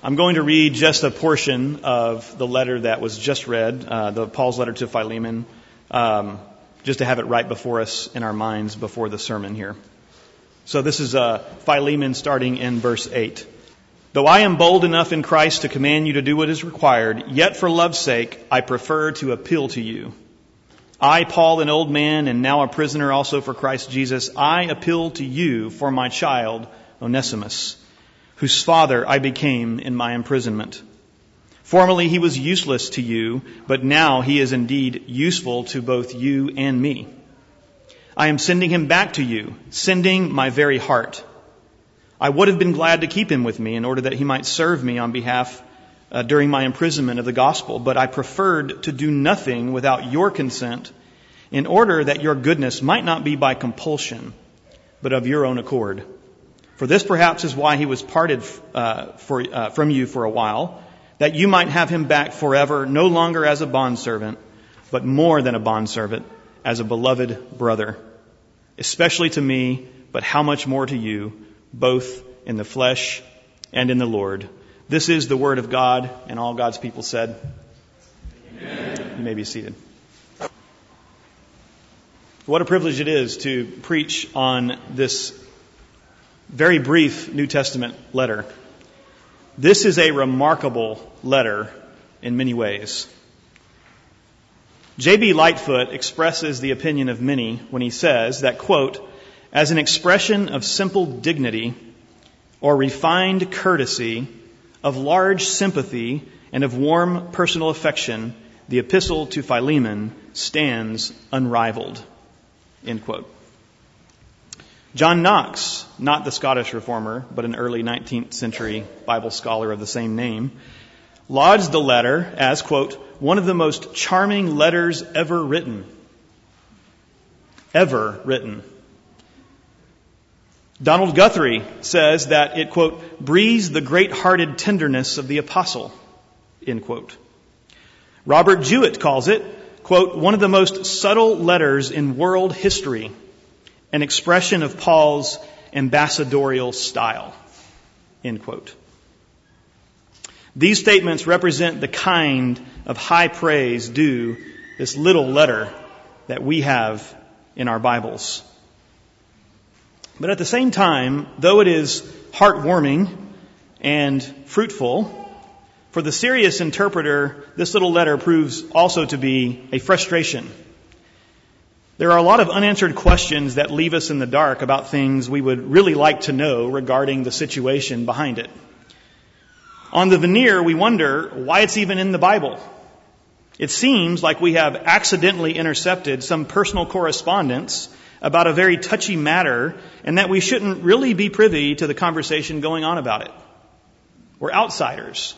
I'm going to read just a portion of the letter that was just read, uh, the Paul's letter to Philemon, um, just to have it right before us in our minds before the sermon here. So this is uh, Philemon starting in verse 8. Though I am bold enough in Christ to command you to do what is required, yet for love's sake I prefer to appeal to you. I, Paul, an old man and now a prisoner also for Christ Jesus, I appeal to you for my child, Onesimus whose father I became in my imprisonment. Formerly he was useless to you, but now he is indeed useful to both you and me. I am sending him back to you, sending my very heart. I would have been glad to keep him with me in order that he might serve me on behalf uh, during my imprisonment of the gospel, but I preferred to do nothing without your consent in order that your goodness might not be by compulsion, but of your own accord. For this perhaps is why he was parted uh, for, uh, from you for a while, that you might have him back forever, no longer as a bondservant, but more than a bondservant, as a beloved brother, especially to me, but how much more to you, both in the flesh and in the Lord. This is the word of God, and all God's people said, Amen. You may be seated. What a privilege it is to preach on this very brief New Testament letter. This is a remarkable letter in many ways. J.B. Lightfoot expresses the opinion of many when he says that, quote, as an expression of simple dignity or refined courtesy, of large sympathy, and of warm personal affection, the epistle to Philemon stands unrivaled. End quote. John Knox, not the Scottish reformer, but an early 19th century Bible scholar of the same name, lauded the letter as, quote, one of the most charming letters ever written. Ever written. Donald Guthrie says that it, quote, breathes the great hearted tenderness of the apostle, end quote. Robert Jewett calls it, quote, one of the most subtle letters in world history an expression of Paul's ambassadorial style. End quote. These statements represent the kind of high praise due this little letter that we have in our Bibles. But at the same time, though it is heartwarming and fruitful, for the serious interpreter, this little letter proves also to be a frustration there are a lot of unanswered questions that leave us in the dark about things we would really like to know regarding the situation behind it. On the veneer, we wonder why it's even in the Bible. It seems like we have accidentally intercepted some personal correspondence about a very touchy matter and that we shouldn't really be privy to the conversation going on about it. We're outsiders.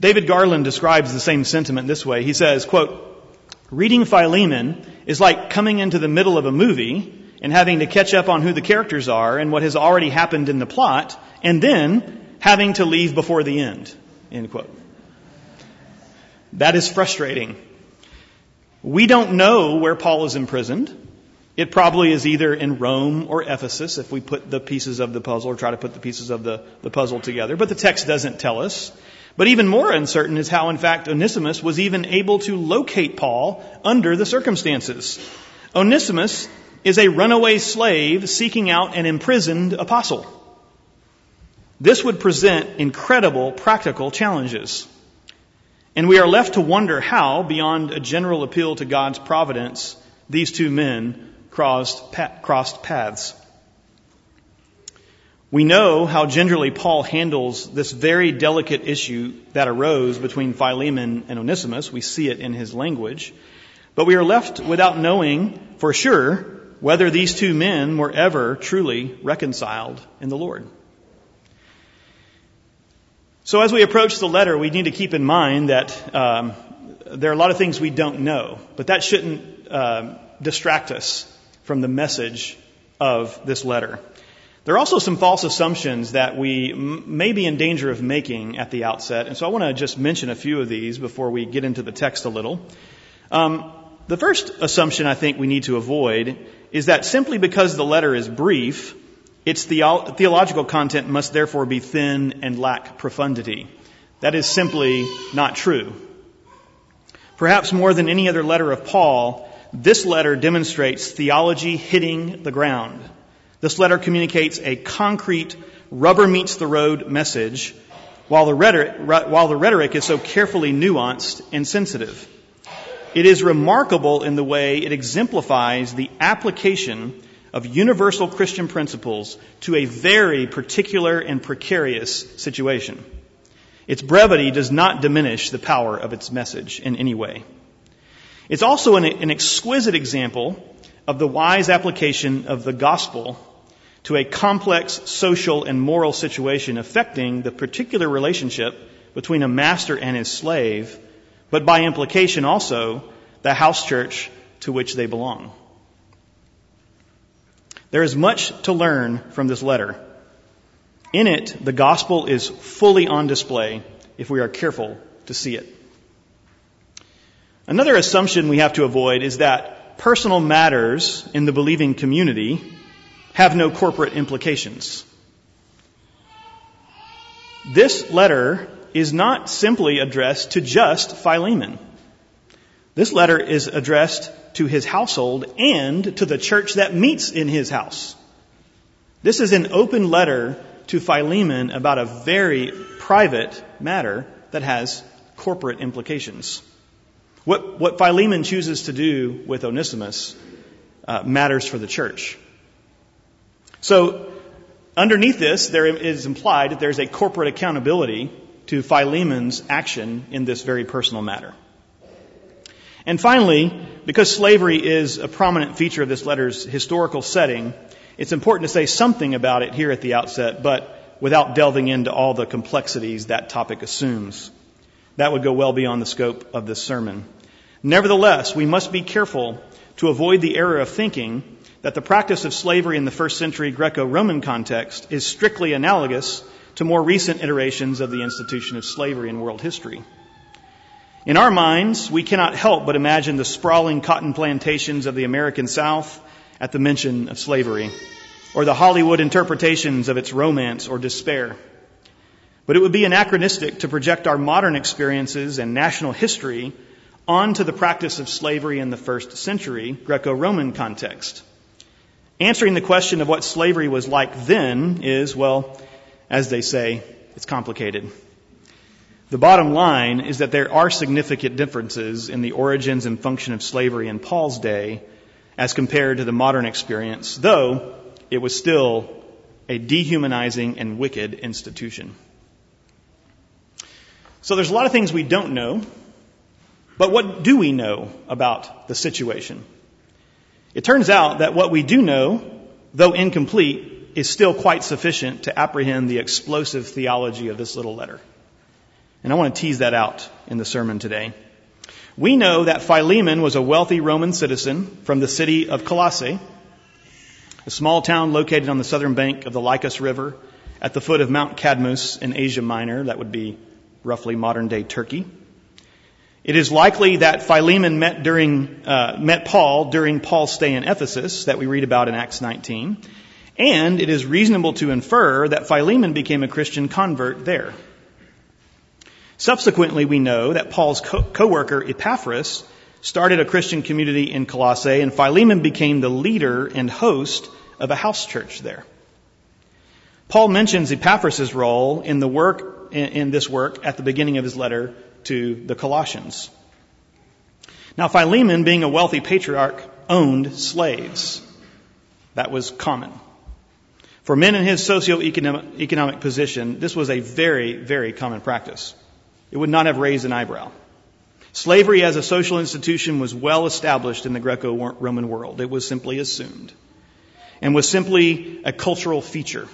David Garland describes the same sentiment this way. He says, quote, Reading Philemon is like coming into the middle of a movie and having to catch up on who the characters are and what has already happened in the plot, and then having to leave before the end. End quote. That is frustrating. We don't know where Paul is imprisoned. It probably is either in Rome or Ephesus if we put the pieces of the puzzle or try to put the pieces of the, the puzzle together, but the text doesn't tell us. But even more uncertain is how, in fact, Onesimus was even able to locate Paul under the circumstances. Onesimus is a runaway slave seeking out an imprisoned apostle. This would present incredible practical challenges. And we are left to wonder how, beyond a general appeal to God's providence, these two men crossed, crossed paths. We know how gingerly Paul handles this very delicate issue that arose between Philemon and Onesimus. We see it in his language. But we are left without knowing for sure whether these two men were ever truly reconciled in the Lord. So as we approach the letter, we need to keep in mind that um, there are a lot of things we don't know, but that shouldn't uh, distract us from the message of this letter. There are also some false assumptions that we may be in danger of making at the outset, and so I want to just mention a few of these before we get into the text a little. Um, the first assumption I think we need to avoid is that simply because the letter is brief, Its theo- theological content must therefore be thin and lack profundity. That is simply not true. Perhaps more than any other letter of Paul, this letter demonstrates theology hitting the ground. This letter communicates a concrete, rubber meets the road message, while the rhetoric, while the rhetoric is so carefully nuanced and sensitive. It is remarkable in the way it exemplifies the application of universal Christian principles to a very particular and precarious situation. Its brevity does not diminish the power of its message in any way. It's also an, an exquisite example of the wise application of the gospel to a complex social and moral situation affecting the particular relationship between a master and his slave, but by implication also the house church to which they belong. There is much to learn from this letter. In it, the gospel is fully on display if we are careful to see it. Another assumption we have to avoid is that personal matters in the believing community have no corporate implications. This letter is not simply addressed to just Philemon. This letter is addressed to his household and to the church that meets in his house. This is an open letter to Philemon about a very private matter that has corporate implications. What, what Philemon chooses to do with Onesimus uh, matters for the church. So, underneath this, there is implied that there's a corporate accountability to Philemon's action in this very personal matter. And finally, because slavery is a prominent feature of this letter's historical setting, it's important to say something about it here at the outset, but without delving into all the complexities that topic assumes. That would go well beyond the scope of this sermon. Nevertheless, we must be careful to avoid the error of thinking that the practice of slavery in the first century Greco-Roman context is strictly analogous to more recent iterations of the institution of slavery in world history. In our minds, we cannot help but imagine the sprawling cotton plantations of the American South at the mention of slavery, or the Hollywood interpretations of its romance or despair. But it would be anachronistic to project our modern experiences and national history onto the practice of slavery in the first century Greco-Roman context. Answering the question of what slavery was like then is, well, as they say, it's complicated. The bottom line is that there are significant differences in the origins and function of slavery in Paul's day as compared to the modern experience, though it was still a dehumanizing and wicked institution. So there's a lot of things we don't know, but what do we know about the situation? It turns out that what we do know, though incomplete, is still quite sufficient to apprehend the explosive theology of this little letter. And I want to tease that out in the sermon today. We know that Philemon was a wealthy Roman citizen from the city of Colossae, a small town located on the southern bank of the Lycus River at the foot of Mount Cadmus in Asia Minor. That would be roughly modern day Turkey. It is likely that Philemon met during, uh, met Paul during Paul's stay in Ephesus that we read about in Acts 19. And it is reasonable to infer that Philemon became a Christian convert there. Subsequently, we know that Paul's co worker Epaphras started a Christian community in Colossae, and Philemon became the leader and host of a house church there. Paul mentions Epaphras' role in the work, in this work at the beginning of his letter to the Colossians. Now, Philemon, being a wealthy patriarch, owned slaves. That was common. For men in his socio-economic position, this was a very, very common practice. It would not have raised an eyebrow. Slavery as a social institution was well established in the Greco-Roman world. It was simply assumed and was simply a cultural feature.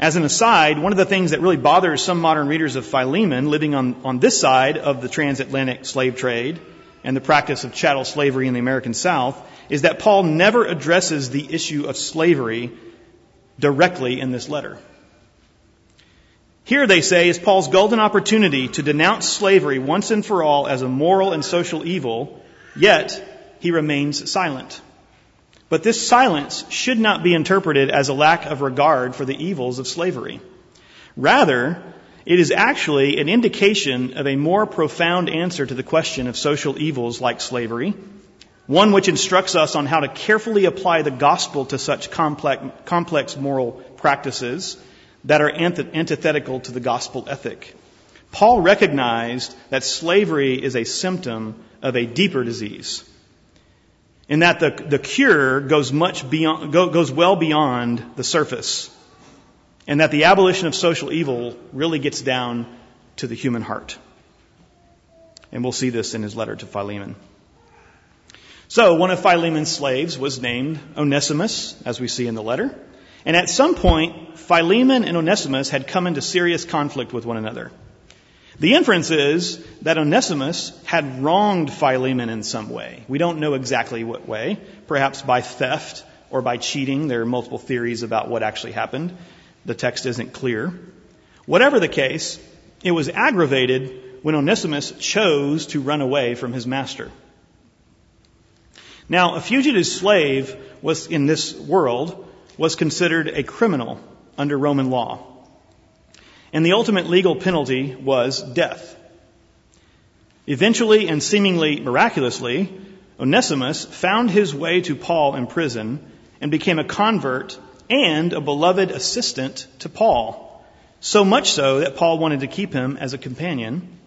As an aside, one of the things that really bothers some modern readers of Philemon living on, on this side of the transatlantic slave trade and the practice of chattel slavery in the American South is that Paul never addresses the issue of slavery directly in this letter. Here, they say, is Paul's golden opportunity to denounce slavery once and for all as a moral and social evil, yet he remains silent. But this silence should not be interpreted as a lack of regard for the evils of slavery. Rather, it is actually an indication of a more profound answer to the question of social evils like slavery, one which instructs us on how to carefully apply the gospel to such complex, complex moral practices that are antithetical to the gospel ethic. Paul recognized that slavery is a symptom of a deeper disease in that the, the cure goes much beyond, go, goes well beyond the surface, and that the abolition of social evil really gets down to the human heart. And we'll see this in his letter to Philemon. So, one of Philemon's slaves was named Onesimus, as we see in the letter. And at some point, Philemon and Onesimus had come into serious conflict with one another. The inference is that Onesimus had wronged Philemon in some way. We don't know exactly what way, perhaps by theft or by cheating. There are multiple theories about what actually happened. The text isn't clear. Whatever the case, it was aggravated when Onesimus chose to run away from his master. Now, a fugitive slave was in this world was considered a criminal under Roman law and the ultimate legal penalty was death. Eventually and seemingly miraculously, Onesimus found his way to Paul in prison and became a convert and a beloved assistant to Paul. So much so that Paul wanted to keep him as a companion,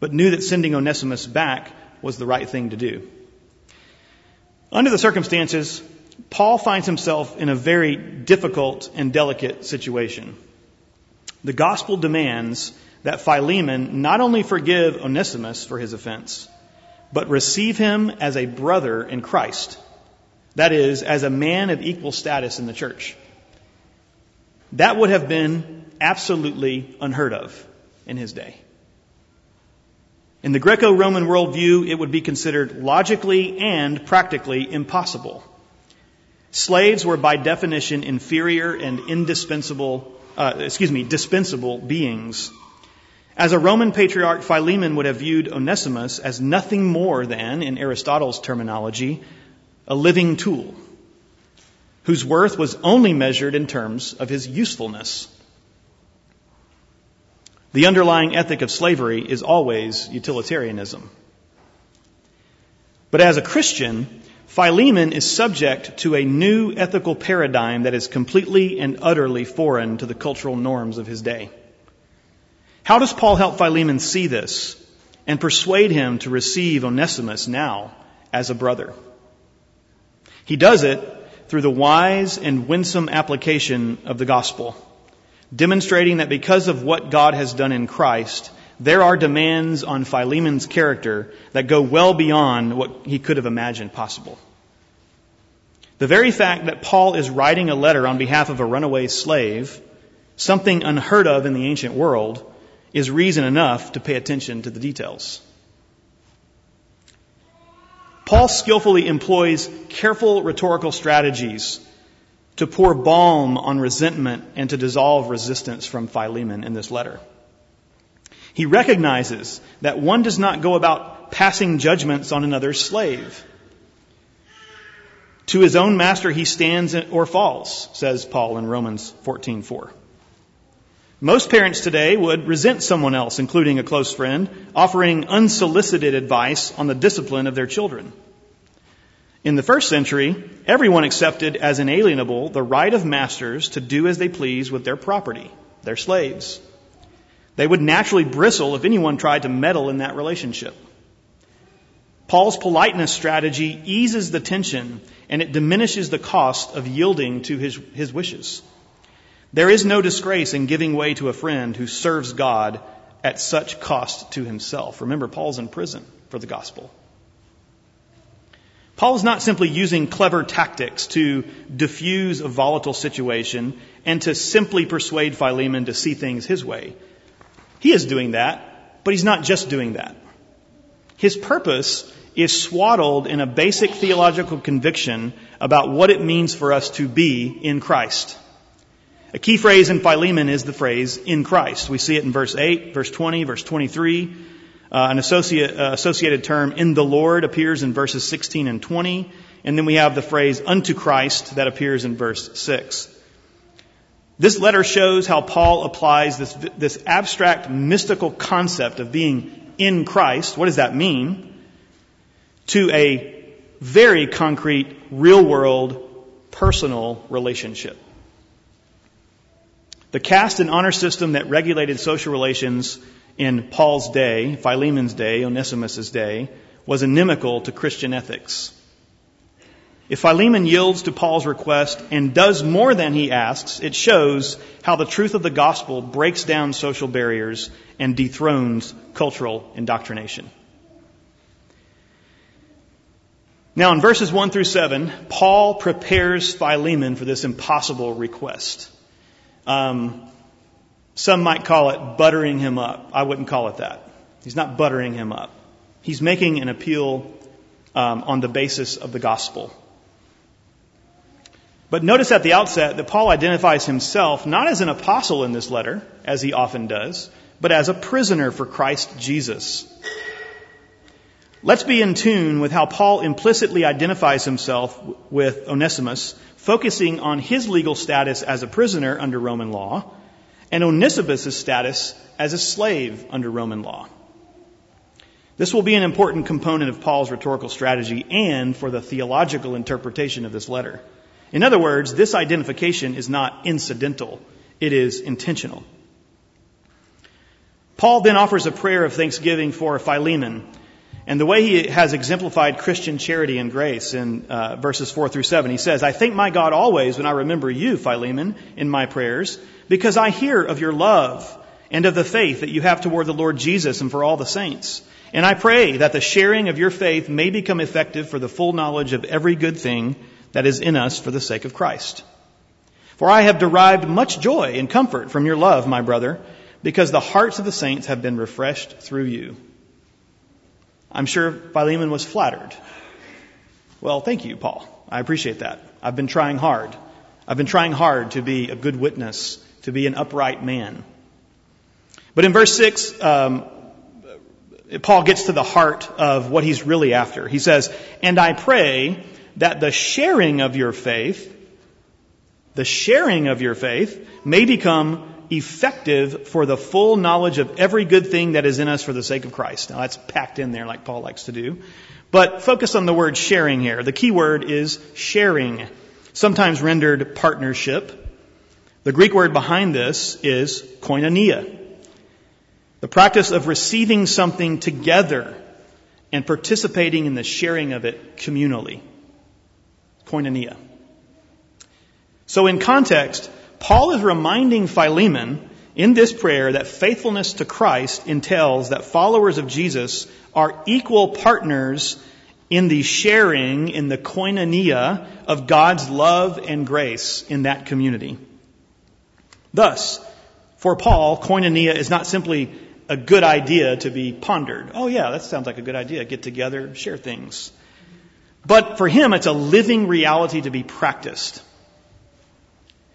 but knew that sending Onesimus back was the right thing to do. Under the circumstances, Paul finds himself in a very difficult and delicate situation. The gospel demands that Philemon not only forgive Onesimus for his offense, but receive him as a brother in Christ. That is, as a man of equal status in the church. That would have been absolutely unheard of in his day. In the Greco Roman worldview, it would be considered logically and practically impossible. Slaves were by definition inferior and indispensable uh, excuse me, dispensable beings. As a Roman patriarch, Philemon would have viewed Onesimus as nothing more than, in Aristotle's terminology, a living tool, whose worth was only measured in terms of his usefulness. The underlying ethic of slavery is always utilitarianism. But as a Christian, Philemon is subject to a new ethical paradigm that is completely and utterly foreign to the cultural norms of his day. How does Paul help Philemon see this and persuade him to receive Onesimus now as a brother? He does it through the wise and winsome application of the gospel, demonstrating that because of what God has done in Christ, there are demands on Philemon's character that go well beyond what he could have imagined possible. The very fact that Paul is writing a letter on behalf of a runaway slave, something unheard of in the ancient world, is reason enough to pay attention to the details. Paul skillfully employs careful rhetorical strategies to pour balm on resentment and to dissolve resistance from Philemon in this letter. He recognizes that one does not go about passing judgments on another's slave. To his own master he stands or falls, says Paul in Romans 14:4. Most parents today would resent someone else, including a close friend, offering unsolicited advice on the discipline of their children. In the first century, everyone accepted as inalienable the right of masters to do as they please with their property, their slaves. They would naturally bristle if anyone tried to meddle in that relationship. Paul's politeness strategy eases the tension and it diminishes the cost of yielding to his, his wishes. There is no disgrace in giving way to a friend who serves God at such cost to himself. Remember, Paul's in prison for the gospel. Paul is not simply using clever tactics to diffuse a volatile situation and to simply persuade Philemon to see things his way. He is doing that, but he's not just doing that. His purpose is swaddled in a basic theological conviction about what it means for us to be in Christ. A key phrase in Philemon is the phrase in Christ. We see it in verse 8, verse 20, verse 23. Uh, an associate, uh, associated term in the Lord appears in verses 16 and 20. And then we have the phrase unto Christ that appears in verse 6. This letter shows how Paul applies this, this abstract mystical concept of being in Christ. What does that mean? To a very concrete, real world, personal relationship. The caste and honor system that regulated social relations in Paul's day, Philemon's day, Onesimus' day, was inimical to Christian ethics. If Philemon yields to Paul's request and does more than he asks, it shows how the truth of the gospel breaks down social barriers and dethrones cultural indoctrination. Now, in verses 1 through 7, Paul prepares Philemon for this impossible request. Um, some might call it buttering him up. I wouldn't call it that. He's not buttering him up. He's making an appeal um, on the basis of the gospel. But notice at the outset that Paul identifies himself not as an apostle in this letter, as he often does, but as a prisoner for Christ Jesus. Let's be in tune with how Paul implicitly identifies himself with Onesimus focusing on his legal status as a prisoner under Roman law and Onesimus' status as a slave under Roman law. This will be an important component of Paul's rhetorical strategy and for the theological interpretation of this letter. In other words, this identification is not incidental, it is intentional. Paul then offers a prayer of thanksgiving for Philemon and the way he has exemplified Christian charity and grace in uh, verses 4 through 7, he says, I thank my God always when I remember you, Philemon, in my prayers, because I hear of your love and of the faith that you have toward the Lord Jesus and for all the saints. And I pray that the sharing of your faith may become effective for the full knowledge of every good thing that is in us for the sake of Christ. For I have derived much joy and comfort from your love, my brother, because the hearts of the saints have been refreshed through you. I'm sure Philemon was flattered. Well, thank you, Paul. I appreciate that. I've been trying hard. I've been trying hard to be a good witness, to be an upright man. But in verse 6, um, Paul gets to the heart of what he's really after. He says, And I pray that the sharing of your faith, the sharing of your faith may become effective for the full knowledge of every good thing that is in us for the sake of Christ. Now that's packed in there like Paul likes to do. But focus on the word sharing here. The key word is sharing, sometimes rendered partnership. The Greek word behind this is koinonia. The practice of receiving something together and participating in the sharing of it communally. Koinonia. So in context, Paul is reminding Philemon in this prayer that faithfulness to Christ entails that followers of Jesus are equal partners in the sharing, in the koinonia of God's love and grace in that community. Thus, for Paul, koinonia is not simply a good idea to be pondered. Oh yeah, that sounds like a good idea. Get together, share things. But for him, it's a living reality to be practiced.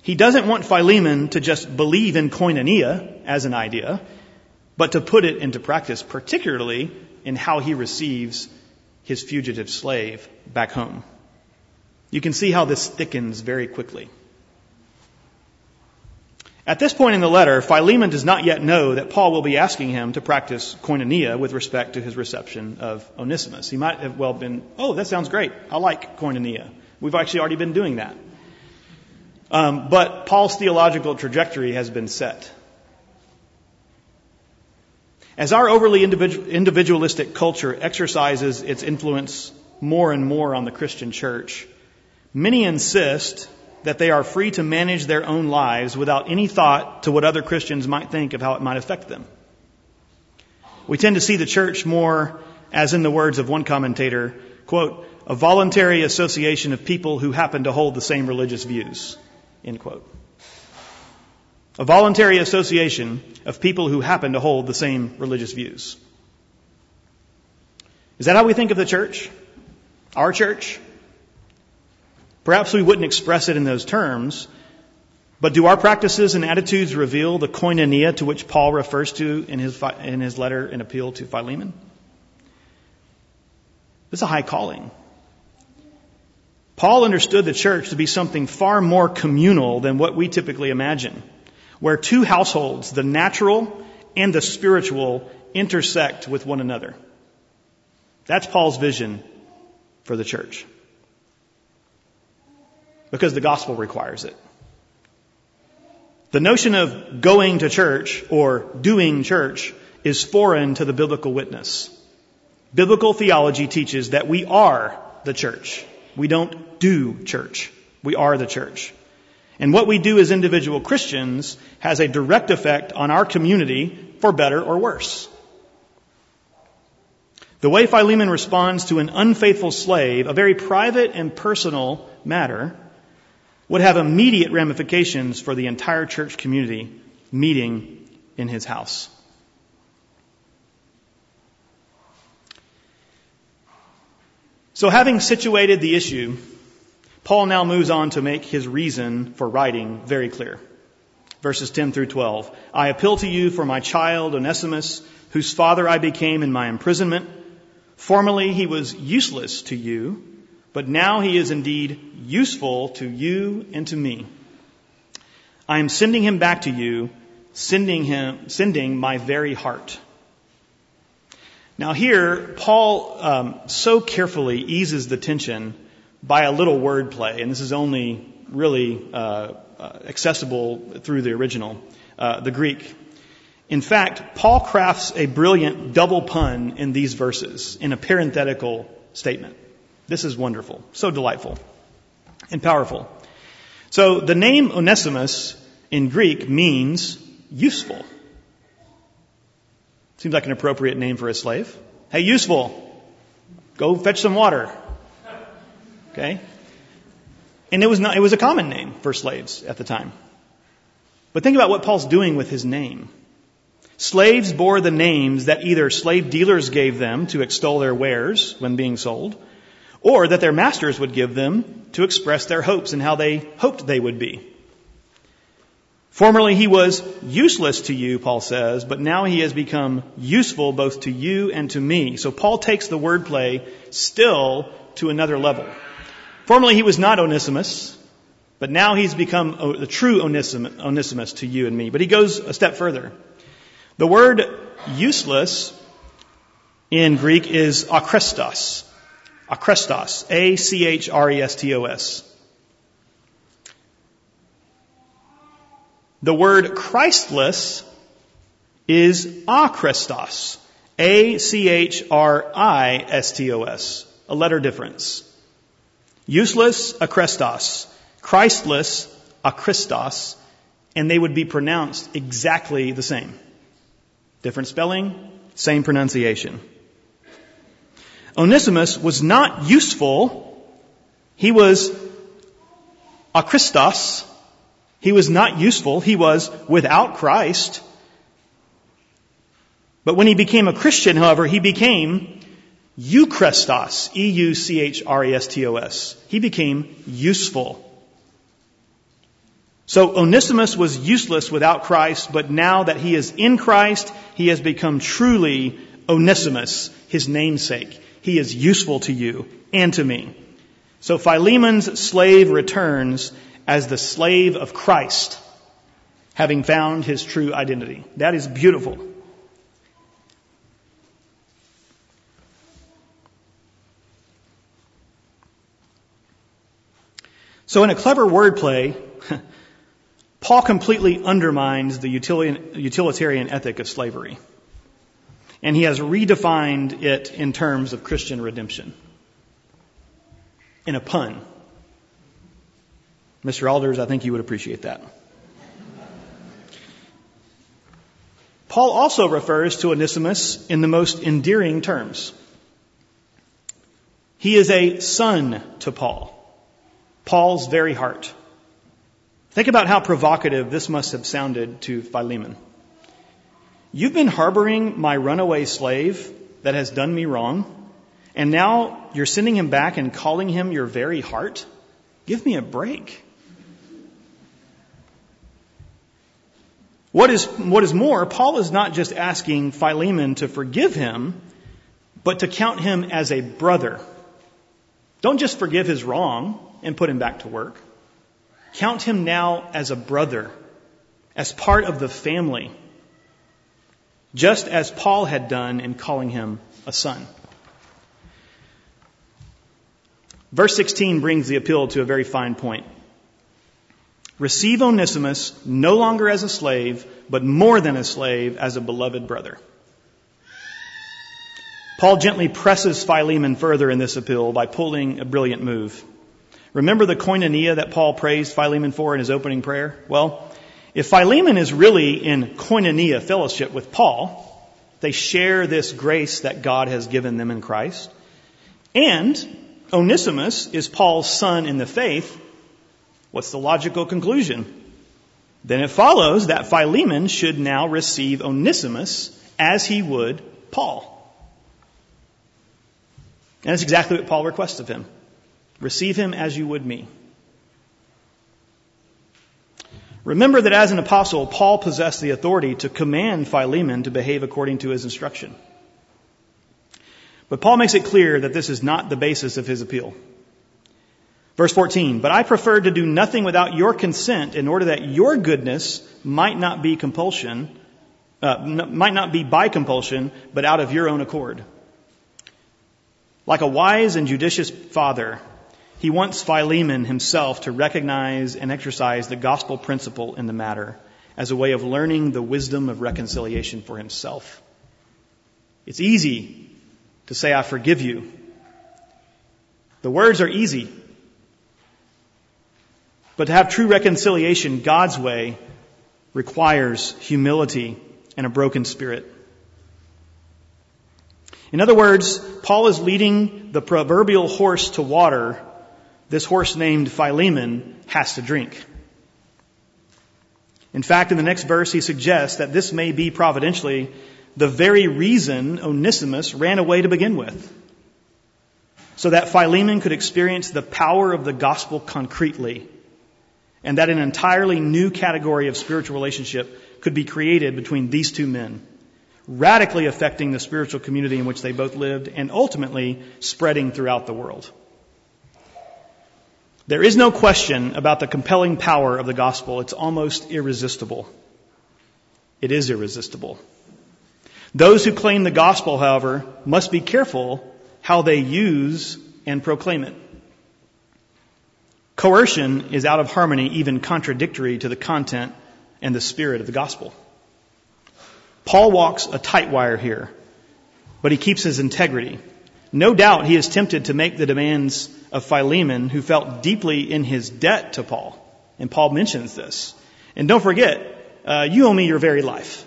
He doesn't want Philemon to just believe in koinonia as an idea, but to put it into practice, particularly in how he receives his fugitive slave back home. You can see how this thickens very quickly. At this point in the letter, Philemon does not yet know that Paul will be asking him to practice koinonia with respect to his reception of Onesimus. He might have well been, oh, that sounds great. I like koinonia. We've actually already been doing that. Um, but Paul's theological trajectory has been set. As our overly individualistic culture exercises its influence more and more on the Christian church, many insist that they are free to manage their own lives without any thought to what other Christians might think of how it might affect them. We tend to see the church more as in the words of one commentator, quote, a voluntary association of people who happen to hold the same religious views. End quote. A voluntary association of people who happen to hold the same religious views. Is that how we think of the church? Our church? Perhaps we wouldn't express it in those terms, but do our practices and attitudes reveal the koinonia to which Paul refers to in his, in his letter and appeal to Philemon? This is a high calling. Paul understood the church to be something far more communal than what we typically imagine, where two households, the natural and the spiritual, intersect with one another. That's Paul's vision for the church. Because the gospel requires it. The notion of going to church or doing church is foreign to the biblical witness. Biblical theology teaches that we are the church. We don't do church. We are the church. And what we do as individual Christians has a direct effect on our community for better or worse. The way Philemon responds to an unfaithful slave, a very private and personal matter, would have immediate ramifications for the entire church community meeting in his house. So, having situated the issue, Paul now moves on to make his reason for writing very clear. Verses 10 through 12. I appeal to you for my child Onesimus, whose father I became in my imprisonment. Formerly he was useless to you, but now he is indeed useful to you and to me. I am sending him back to you, sending him, sending my very heart. Now, here, Paul um, so carefully eases the tension by a little wordplay, and this is only really uh, uh, accessible through the original, uh, the Greek. In fact, Paul crafts a brilliant double pun in these verses in a parenthetical statement. This is wonderful, so delightful and powerful. So the name Onesimus in Greek means useful. Seems like an appropriate name for a slave. Hey, useful. Go fetch some water. Okay? And it was not, it was a common name for slaves at the time. But think about what Paul's doing with his name. Slaves bore the names that either slave dealers gave them to extol their wares when being sold, or that their masters would give them to express their hopes and how they hoped they would be. Formerly he was useless to you, Paul says, but now he has become useful both to you and to me. So Paul takes the wordplay still to another level. Formerly he was not Onesimus, but now he's become the true Onesimus to you and me. But he goes a step further. The word useless in Greek is achrestos. A-C-H-R-E-S-T-O-S. The word Christless is achristos. A-C-H-R-I-S-T-O-S. A letter difference. Useless, achrestos. Christless, achristos. And they would be pronounced exactly the same. Different spelling, same pronunciation. Onesimus was not useful. He was achristos, he was not useful. He was without Christ. But when he became a Christian, however, he became Euchrestos, E-U-C-H-R-E-S-T-O-S. He became useful. So Onesimus was useless without Christ, but now that he is in Christ, he has become truly Onesimus, his namesake. He is useful to you and to me. So Philemon's slave returns as the slave of Christ, having found his true identity. That is beautiful. So, in a clever wordplay, Paul completely undermines the utilitarian ethic of slavery. And he has redefined it in terms of Christian redemption. In a pun. Mr. Alders, I think you would appreciate that. Paul also refers to Onesimus in the most endearing terms. He is a son to Paul, Paul's very heart. Think about how provocative this must have sounded to Philemon. You've been harboring my runaway slave that has done me wrong, and now you're sending him back and calling him your very heart? Give me a break. What is, what is more, Paul is not just asking Philemon to forgive him, but to count him as a brother. Don't just forgive his wrong, and put him back to work. Count him now as a brother, as part of the family, just as Paul had done in calling him a son. Verse 16 brings the appeal to a very fine point. Receive Onesimus no longer as a slave, but more than a slave, as a beloved brother. Paul gently presses Philemon further in this appeal by pulling a brilliant move. Remember the koinonia that Paul praised Philemon for in his opening prayer? Well, if Philemon is really in koinonia fellowship with Paul, they share this grace that God has given them in Christ, and Onesimus is Paul's son in the faith, what's the logical conclusion? Then it follows that Philemon should now receive Onesimus as he would Paul. And that's exactly what Paul requests of him. Receive him as you would me. Remember that as an apostle, Paul possessed the authority to command Philemon to behave according to his instruction. But Paul makes it clear that this is not the basis of his appeal. Verse 14, but I preferred to do nothing without your consent in order that your goodness might not be compulsion, uh, might not be by compulsion, but out of your own accord. Like a wise and judicious father, he wants Philemon himself to recognize and exercise the gospel principle in the matter as a way of learning the wisdom of reconciliation for himself. It's easy to say, I forgive you. The words are easy. But to have true reconciliation God's way requires humility and a broken spirit. In other words, Paul is leading the proverbial horse to water. This horse named Philemon has to drink. In fact, in the next verse, he suggests that this may be providentially the very reason Onesimus ran away to begin with. So that Philemon could experience the power of the gospel concretely, and that an entirely new category of spiritual relationship could be created between these two men radically affecting the spiritual community in which they both lived and ultimately spreading throughout the world. There is no question about the compelling power of the gospel. It's almost irresistible. It is irresistible. Those who claim the gospel, however, must be careful how they use and proclaim it. Coercion is out of harmony, even contradictory to the content and the spirit of the gospel. Paul walks a tight wire here, but he keeps his integrity. No doubt he is tempted to make the demands of Philemon, who felt deeply in his debt to Paul. And Paul mentions this. And don't forget, uh, you owe me your very life.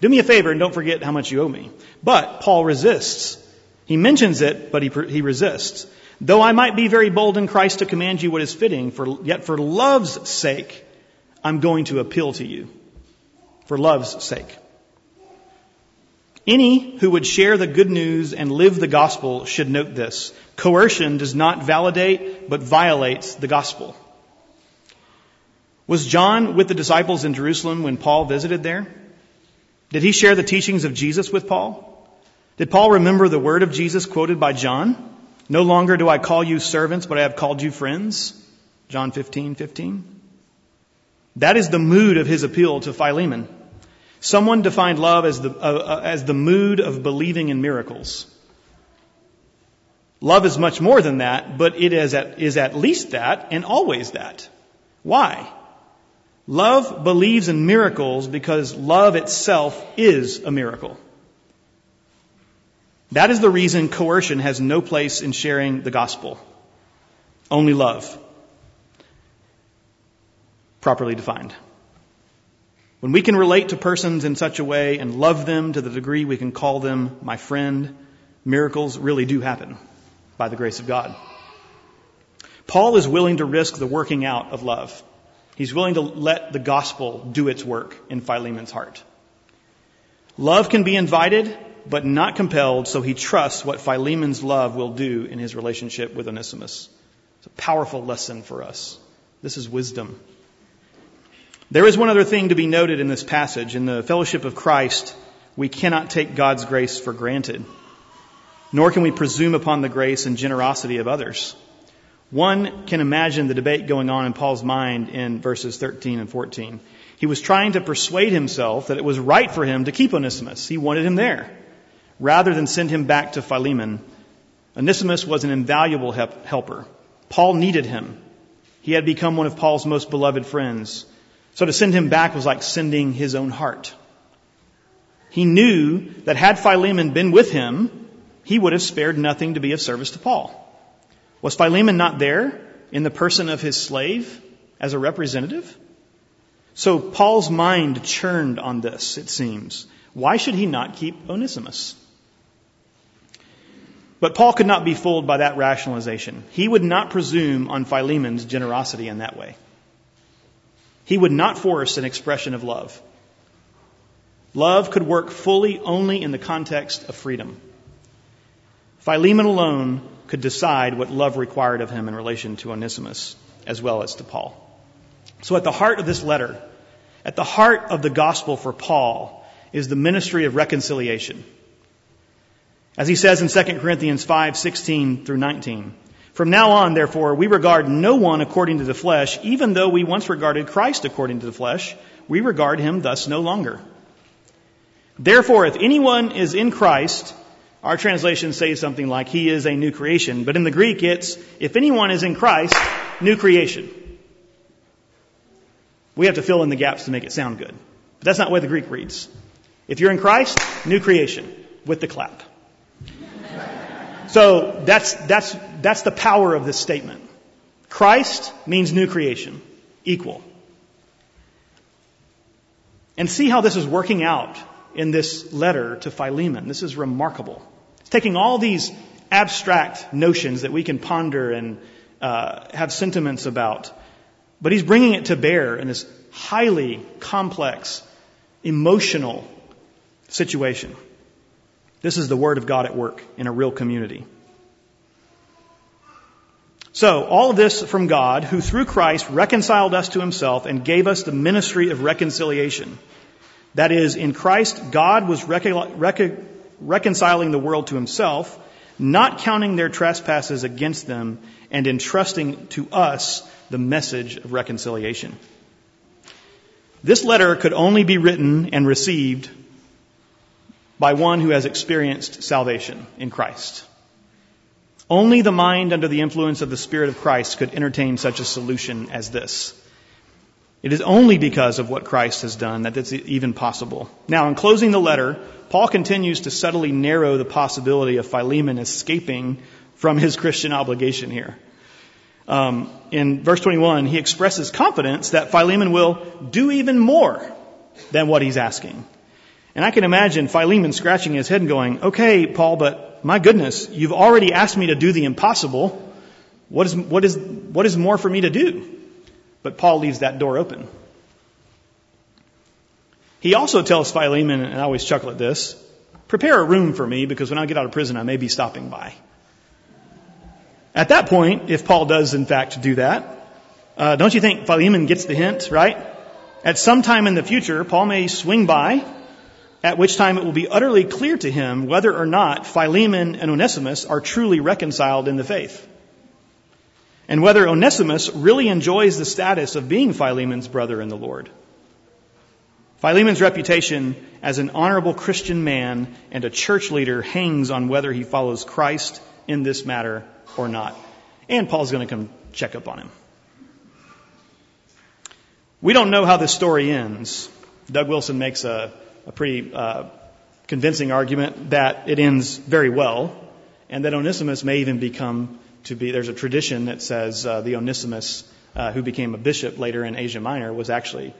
Do me a favor and don't forget how much you owe me. But Paul resists. He mentions it, but he, he resists. Though I might be very bold in Christ to command you what is fitting, for, yet for love's sake, I'm going to appeal to you. For love's sake. Any who would share the good news and live the gospel should note this. Coercion does not validate, but violates the gospel. Was John with the disciples in Jerusalem when Paul visited there? Did he share the teachings of Jesus with Paul? Did Paul remember the word of Jesus quoted by John? No longer do I call you servants, but I have called you friends. John 15, 15. That is the mood of his appeal to Philemon. Someone defined love as the, uh, uh, as the mood of believing in miracles. Love is much more than that, but it is at, is at least that and always that. Why? Love believes in miracles because love itself is a miracle. That is the reason coercion has no place in sharing the gospel. Only love. Properly defined. When we can relate to persons in such a way and love them to the degree we can call them my friend, miracles really do happen by the grace of God. Paul is willing to risk the working out of love. He's willing to let the gospel do its work in Philemon's heart. Love can be invited, but not compelled, so he trusts what Philemon's love will do in his relationship with Onesimus. It's a powerful lesson for us. This is wisdom. There is one other thing to be noted in this passage. In the fellowship of Christ, we cannot take God's grace for granted, nor can we presume upon the grace and generosity of others. One can imagine the debate going on in Paul's mind in verses 13 and 14. He was trying to persuade himself that it was right for him to keep Onesimus. He wanted him there. Rather than send him back to Philemon, Onesimus was an invaluable helper. Paul needed him. He had become one of Paul's most beloved friends. So to send him back was like sending his own heart. He knew that had Philemon been with him, he would have spared nothing to be of service to Paul. Was Philemon not there in the person of his slave as a representative? So Paul's mind churned on this, it seems. Why should he not keep Onesimus? But Paul could not be fooled by that rationalization. He would not presume on Philemon's generosity in that way. He would not force an expression of love. Love could work fully only in the context of freedom. Philemon alone could decide what love required of him in relation to Onesimus as well as to Paul. So at the heart of this letter, at the heart of the gospel for Paul is the ministry of reconciliation. As he says in 2 Corinthians 5, 16 through 19. From now on, therefore, we regard no one according to the flesh, even though we once regarded Christ according to the flesh, we regard him thus no longer. Therefore, if anyone is in Christ, our translation says something like, He is a new creation. But in the Greek, it's, if anyone is in Christ, new creation. We have to fill in the gaps to make it sound good. But that's not the way the Greek reads. If you're in Christ, new creation, with the clap. So that's, that's, that's the power of this statement. Christ means new creation, equal. And see how this is working out in this letter to Philemon. This is remarkable. It's taking all these abstract notions that we can ponder and uh, have sentiments about, but he's bringing it to bear in this highly complex, emotional situation. This is the Word of God at work in a real community. So, all of this from God, who through Christ reconciled us to himself and gave us the ministry of reconciliation. That is, in Christ, God was reconciling the world to himself, not counting their trespasses against them, and entrusting to us the message of reconciliation. This letter could only be written and received by one who has experienced salvation in Christ. Only the mind under the influence of the Spirit of Christ could entertain such a solution as this. It is only because of what Christ has done that it's even possible. Now, in closing the letter, Paul continues to subtly narrow the possibility of Philemon escaping from his Christian obligation here. Um, in verse 21, he expresses confidence that Philemon will do even more than what he's asking. And I can imagine Philemon scratching his head and going, okay, Paul, but my goodness, you've already asked me to do the impossible. What is, what is, what is more for me to do? But Paul leaves that door open. He also tells Philemon, and I always chuckle at this, prepare a room for me because when I get out of prison, I may be stopping by. At that point, if Paul does in fact do that, uh, don't you think Philemon gets the hint, right? At some time in the future, Paul may swing by, at which time it will be utterly clear to him whether or not Philemon and Onesimus are truly reconciled in the faith and whether Onesimus really enjoys the status of being Philemon's brother in the Lord. Philemon's reputation as an honorable Christian man and a church leader hangs on whether he follows Christ in this matter or not. And Paul's going to come check up on him. We don't know how this story ends. Doug Wilson makes a, a pretty uh, convincing argument that it ends very well, and that Onesimus may even become to be, there's a tradition that says uh, the Onesimus, uh, who became a bishop later in Asia Minor, was actually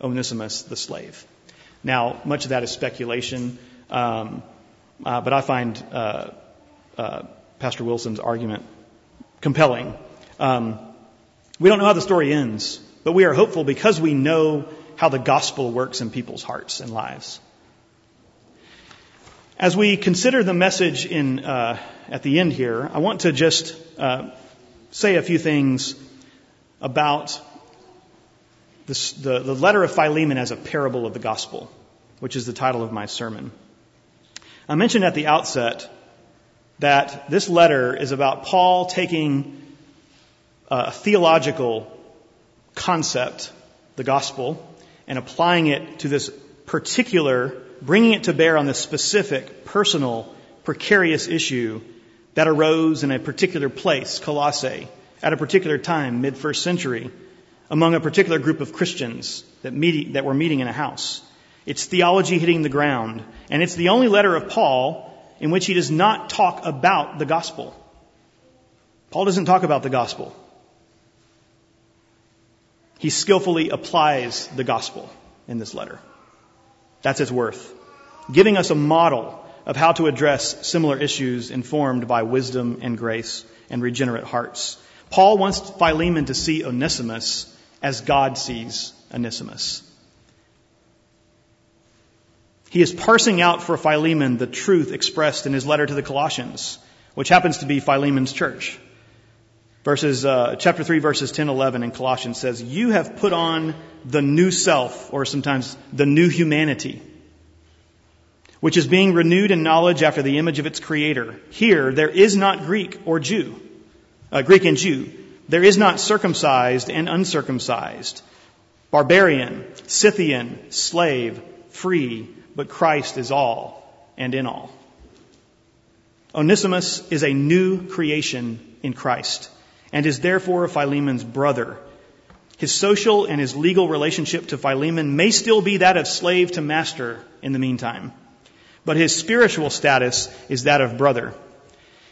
Onesimus the slave. Now, much of that is speculation, um, uh, but I find uh, uh, Pastor Wilson's argument compelling. Um, we don't know how the story ends, but we are hopeful because we know how the gospel works in people's hearts and lives. As we consider the message in, uh, at the end here, I want to just uh, say a few things about this, the, the letter of Philemon as a parable of the gospel, which is the title of my sermon. I mentioned at the outset that this letter is about Paul taking a theological concept, the gospel, and applying it to this particular, bringing it to bear on this specific, personal, precarious issue that arose in a particular place, Colossae, at a particular time, mid first century, among a particular group of Christians that, meet, that were meeting in a house. It's theology hitting the ground, and it's the only letter of Paul in which he does not talk about the gospel. Paul doesn't talk about the gospel. He skillfully applies the gospel in this letter. That's its worth. Giving us a model of how to address similar issues informed by wisdom and grace and regenerate hearts. Paul wants Philemon to see Onesimus as God sees Onesimus. He is parsing out for Philemon the truth expressed in his letter to the Colossians, which happens to be Philemon's church. Verses, uh, chapter 3, verses 10, 11 in Colossians says, You have put on the new self, or sometimes the new humanity, which is being renewed in knowledge after the image of its creator. Here, there is not Greek or Jew, uh, Greek and Jew. There is not circumcised and uncircumcised, barbarian, Scythian, slave, free, but Christ is all and in all. Onesimus is a new creation in Christ and is therefore Philemon's brother. His social and his legal relationship to Philemon may still be that of slave to master in the meantime, but his spiritual status is that of brother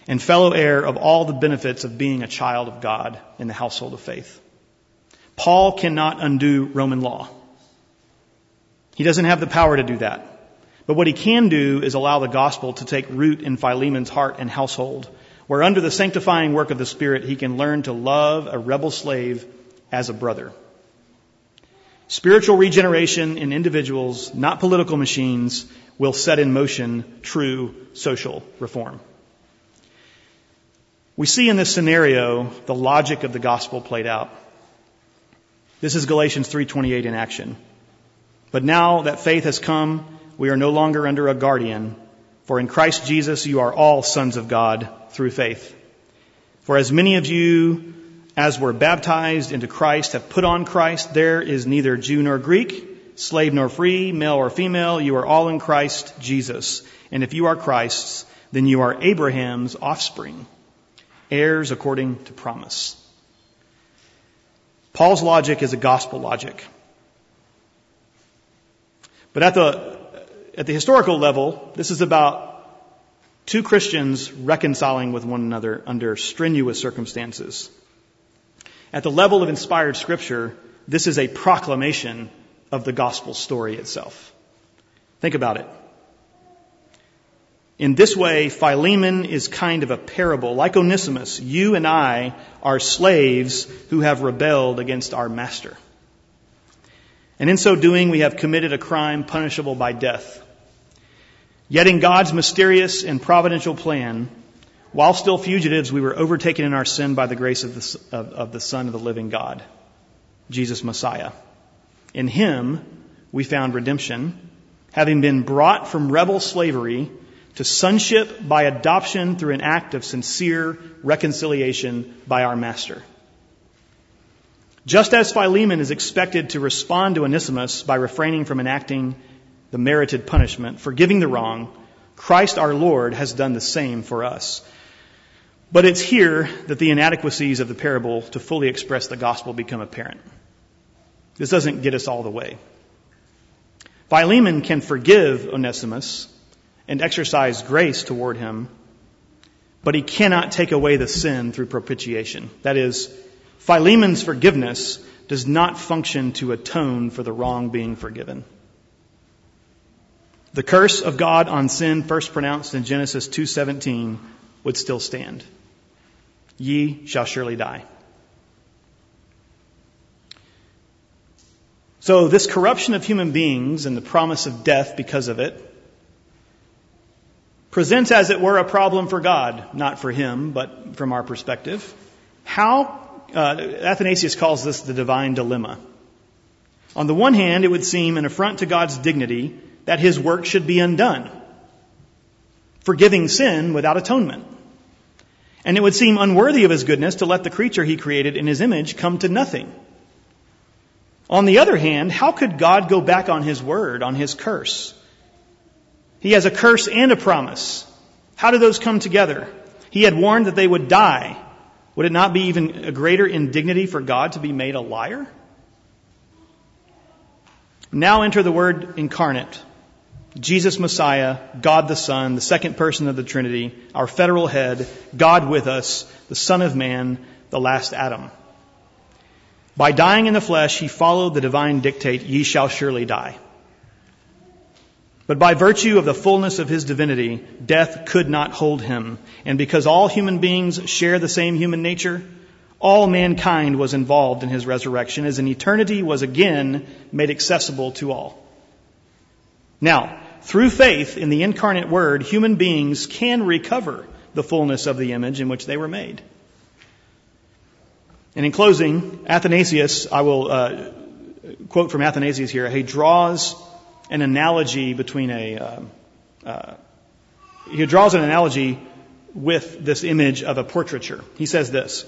and fellow heir of all the benefits of being a child of God in the household of faith. Paul cannot undo Roman law. He doesn't have the power to do that. But what he can do is allow the gospel to take root in Philemon's heart and household, where under the sanctifying work of the Spirit, he can learn to love a rebel slave as a brother. Spiritual regeneration in individuals, not political machines, will set in motion true social reform. We see in this scenario the logic of the gospel played out. This is Galatians 3:28 in action. But now that faith has come, we are no longer under a guardian, for in Christ Jesus you are all sons of God through faith. For as many of you as were baptized into Christ have put on Christ, there is neither Jew nor Greek, slave nor free, male or female, you are all in Christ Jesus. And if you are Christ's, then you are Abraham's offspring, heirs according to promise. Paul's logic is a gospel logic. But at the at the historical level, this is about two Christians reconciling with one another under strenuous circumstances. At the level of inspired scripture, this is a proclamation of the gospel story itself. Think about it. In this way, Philemon is kind of a parable. Like Onesimus, you and I are slaves who have rebelled against our master. And in so doing, we have committed a crime punishable by death. Yet in God's mysterious and providential plan, while still fugitives, we were overtaken in our sin by the grace of the, of, of the Son of the living God, Jesus Messiah. In Him, we found redemption, having been brought from rebel slavery to sonship by adoption through an act of sincere reconciliation by our Master. Just as Philemon is expected to respond to Onesimus by refraining from enacting the merited punishment, forgiving the wrong, Christ our Lord has done the same for us. But it's here that the inadequacies of the parable to fully express the gospel become apparent. This doesn't get us all the way. Philemon can forgive Onesimus and exercise grace toward him, but he cannot take away the sin through propitiation. That is, Philemon's forgiveness does not function to atone for the wrong being forgiven. The curse of God on sin first pronounced in Genesis 2:17 would still stand. Ye shall surely die. So this corruption of human beings and the promise of death because of it presents as it were a problem for God, not for him, but from our perspective. How uh, Athanasius calls this the divine dilemma. On the one hand, it would seem an affront to God's dignity that his work should be undone, forgiving sin without atonement. And it would seem unworthy of his goodness to let the creature he created in his image come to nothing. On the other hand, how could God go back on his word, on his curse? He has a curse and a promise. How do those come together? He had warned that they would die. Would it not be even a greater indignity for God to be made a liar? Now enter the word incarnate. Jesus Messiah, God the Son, the second person of the Trinity, our federal head, God with us, the Son of Man, the last Adam. By dying in the flesh, he followed the divine dictate, ye shall surely die. But by virtue of the fullness of his divinity, death could not hold him. And because all human beings share the same human nature, all mankind was involved in his resurrection as an eternity was again made accessible to all. Now, through faith in the incarnate word, human beings can recover the fullness of the image in which they were made. And in closing, Athanasius, I will uh, quote from Athanasius here. He draws an analogy between a, uh, uh, he draws an analogy with this image of a portraiture. He says this.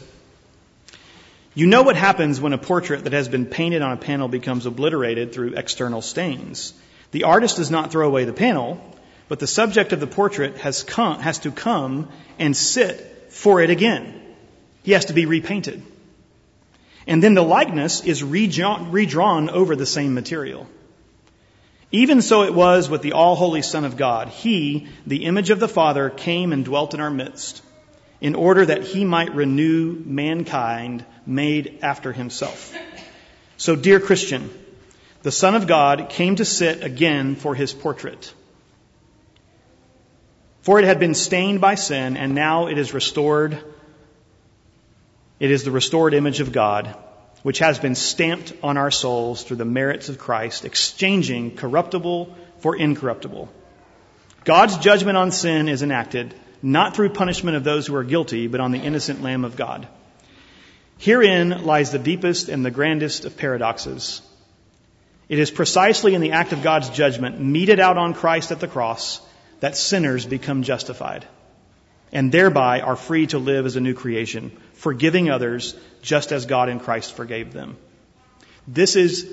You know what happens when a portrait that has been painted on a panel becomes obliterated through external stains. The artist does not throw away the panel, but the subject of the portrait has, come, has to come and sit for it again. He has to be repainted. And then the likeness is redrawn, redrawn over the same material. Even so it was with the all holy Son of God. He, the image of the Father, came and dwelt in our midst in order that he might renew mankind made after himself. So, dear Christian, the Son of God came to sit again for his portrait. For it had been stained by sin, and now it is restored. It is the restored image of God, which has been stamped on our souls through the merits of Christ, exchanging corruptible for incorruptible. God's judgment on sin is enacted, not through punishment of those who are guilty, but on the innocent Lamb of God. Herein lies the deepest and the grandest of paradoxes. It is precisely in the act of God's judgment, meted out on Christ at the cross, that sinners become justified and thereby are free to live as a new creation, forgiving others just as God in Christ forgave them. This is,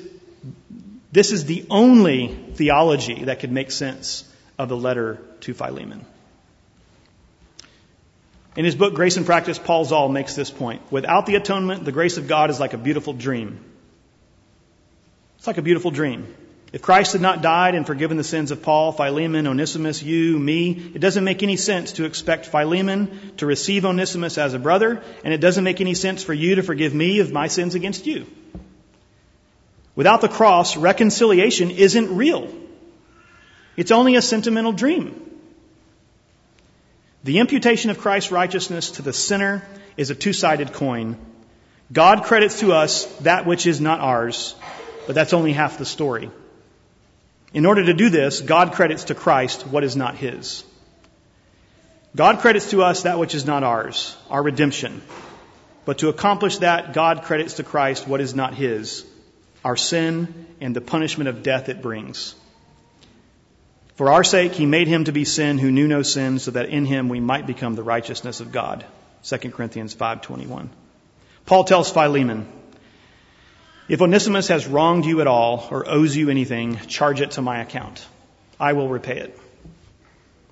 this is the only theology that could make sense of the letter to Philemon. In his book, Grace and Practice, Paul Zahl makes this point. Without the atonement, the grace of God is like a beautiful dream. It's like a beautiful dream. If Christ had not died and forgiven the sins of Paul, Philemon, Onesimus, you, me, it doesn't make any sense to expect Philemon to receive Onesimus as a brother, and it doesn't make any sense for you to forgive me of my sins against you. Without the cross, reconciliation isn't real. It's only a sentimental dream. The imputation of Christ's righteousness to the sinner is a two-sided coin. God credits to us that which is not ours, but that's only half the story. In order to do this, God credits to Christ what is not His. God credits to us that which is not ours, our redemption. But to accomplish that, God credits to Christ what is not His, our sin and the punishment of death it brings. For our sake, He made Him to be sin who knew no sin, so that in Him we might become the righteousness of God. 2 Corinthians 5.21. Paul tells Philemon, if Onesimus has wronged you at all or owes you anything, charge it to my account. I will repay it.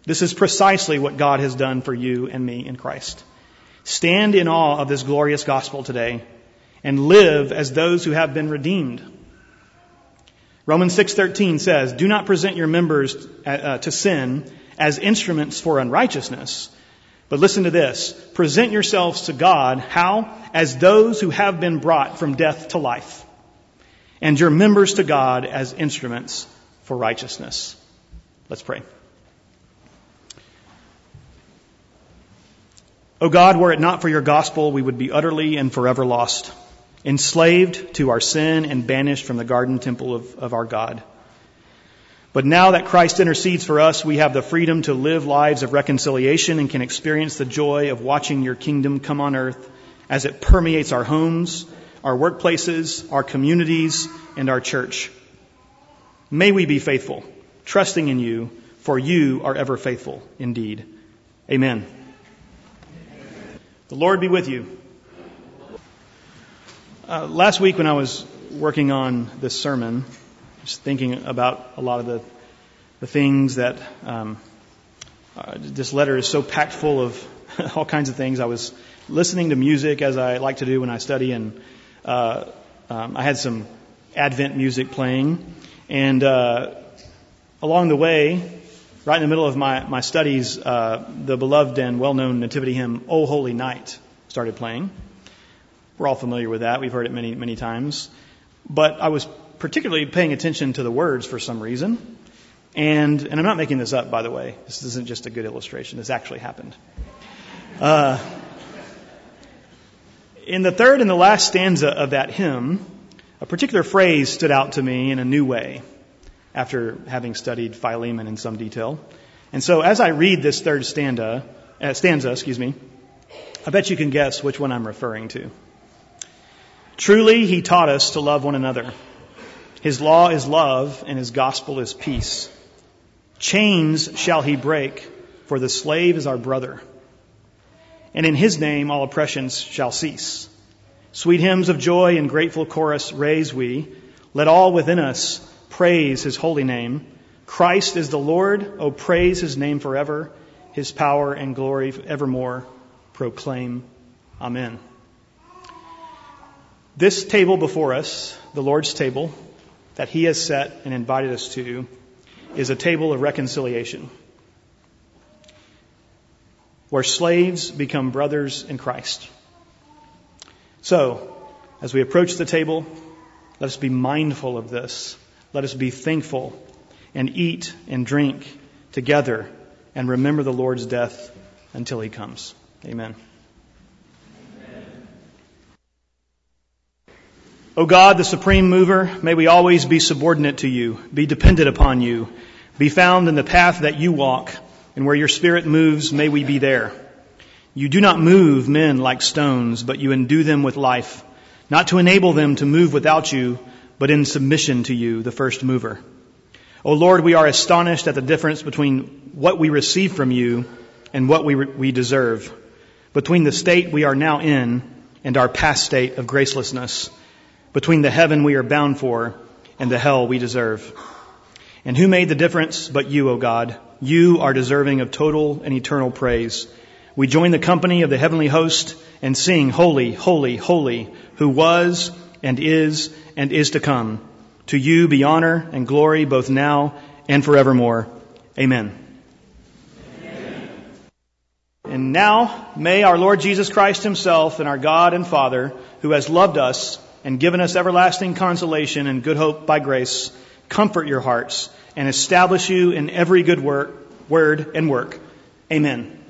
This is precisely what God has done for you and me in Christ. Stand in awe of this glorious gospel today and live as those who have been redeemed. Romans 6:13 says, "Do not present your members uh, to sin as instruments for unrighteousness, but listen to this, present yourselves to God how as those who have been brought from death to life." and your members to God as instruments for righteousness. Let's pray. O God, were it not for your gospel, we would be utterly and forever lost, enslaved to our sin and banished from the garden temple of, of our God. But now that Christ intercedes for us, we have the freedom to live lives of reconciliation and can experience the joy of watching your kingdom come on earth as it permeates our homes, our workplaces, our communities, and our church. May we be faithful, trusting in you, for you are ever faithful indeed. Amen. The Lord be with you. Uh, last week, when I was working on this sermon, just thinking about a lot of the, the things that um, uh, this letter is so packed full of all kinds of things. I was listening to music as I like to do when I study, and uh, um, I had some Advent music playing. And uh, along the way, right in the middle of my, my studies, uh, the beloved and well known nativity hymn, O Holy Night, started playing. We're all familiar with that. We've heard it many, many times. But I was particularly paying attention to the words for some reason. And, and I'm not making this up, by the way. This isn't just a good illustration. This actually happened. Uh, in the third and the last stanza of that hymn, a particular phrase stood out to me in a new way after having studied Philemon in some detail. And so as I read this third stanza, uh, stanza, excuse me, I bet you can guess which one I'm referring to. Truly, he taught us to love one another. His law is love and his gospel is peace. Chains shall he break, for the slave is our brother. And in his name all oppressions shall cease. Sweet hymns of joy and grateful chorus raise we. Let all within us Praise his holy name. Christ is the Lord. Oh, praise his name forever. His power and glory evermore proclaim. Amen. This table before us, the Lord's table that he has set and invited us to, is a table of reconciliation where slaves become brothers in Christ. So, as we approach the table, let us be mindful of this let us be thankful and eat and drink together and remember the Lord's death until he comes. Amen. O God, the supreme mover, may we always be subordinate to you, be dependent upon you, be found in the path that you walk, and where your spirit moves, may we be there. You do not move men like stones, but you endue them with life, not to enable them to move without you, but in submission to you, the first mover. O Lord, we are astonished at the difference between what we receive from you and what we, we deserve, between the state we are now in and our past state of gracelessness, between the heaven we are bound for and the hell we deserve. And who made the difference but you, O God? You are deserving of total and eternal praise. We join the company of the heavenly host and sing, Holy, Holy, Holy, who was and is and is to come. To you be honor and glory both now and forevermore. Amen. Amen. And now may our Lord Jesus Christ himself and our God and Father, who has loved us and given us everlasting consolation and good hope by grace, comfort your hearts and establish you in every good work, word and work. Amen.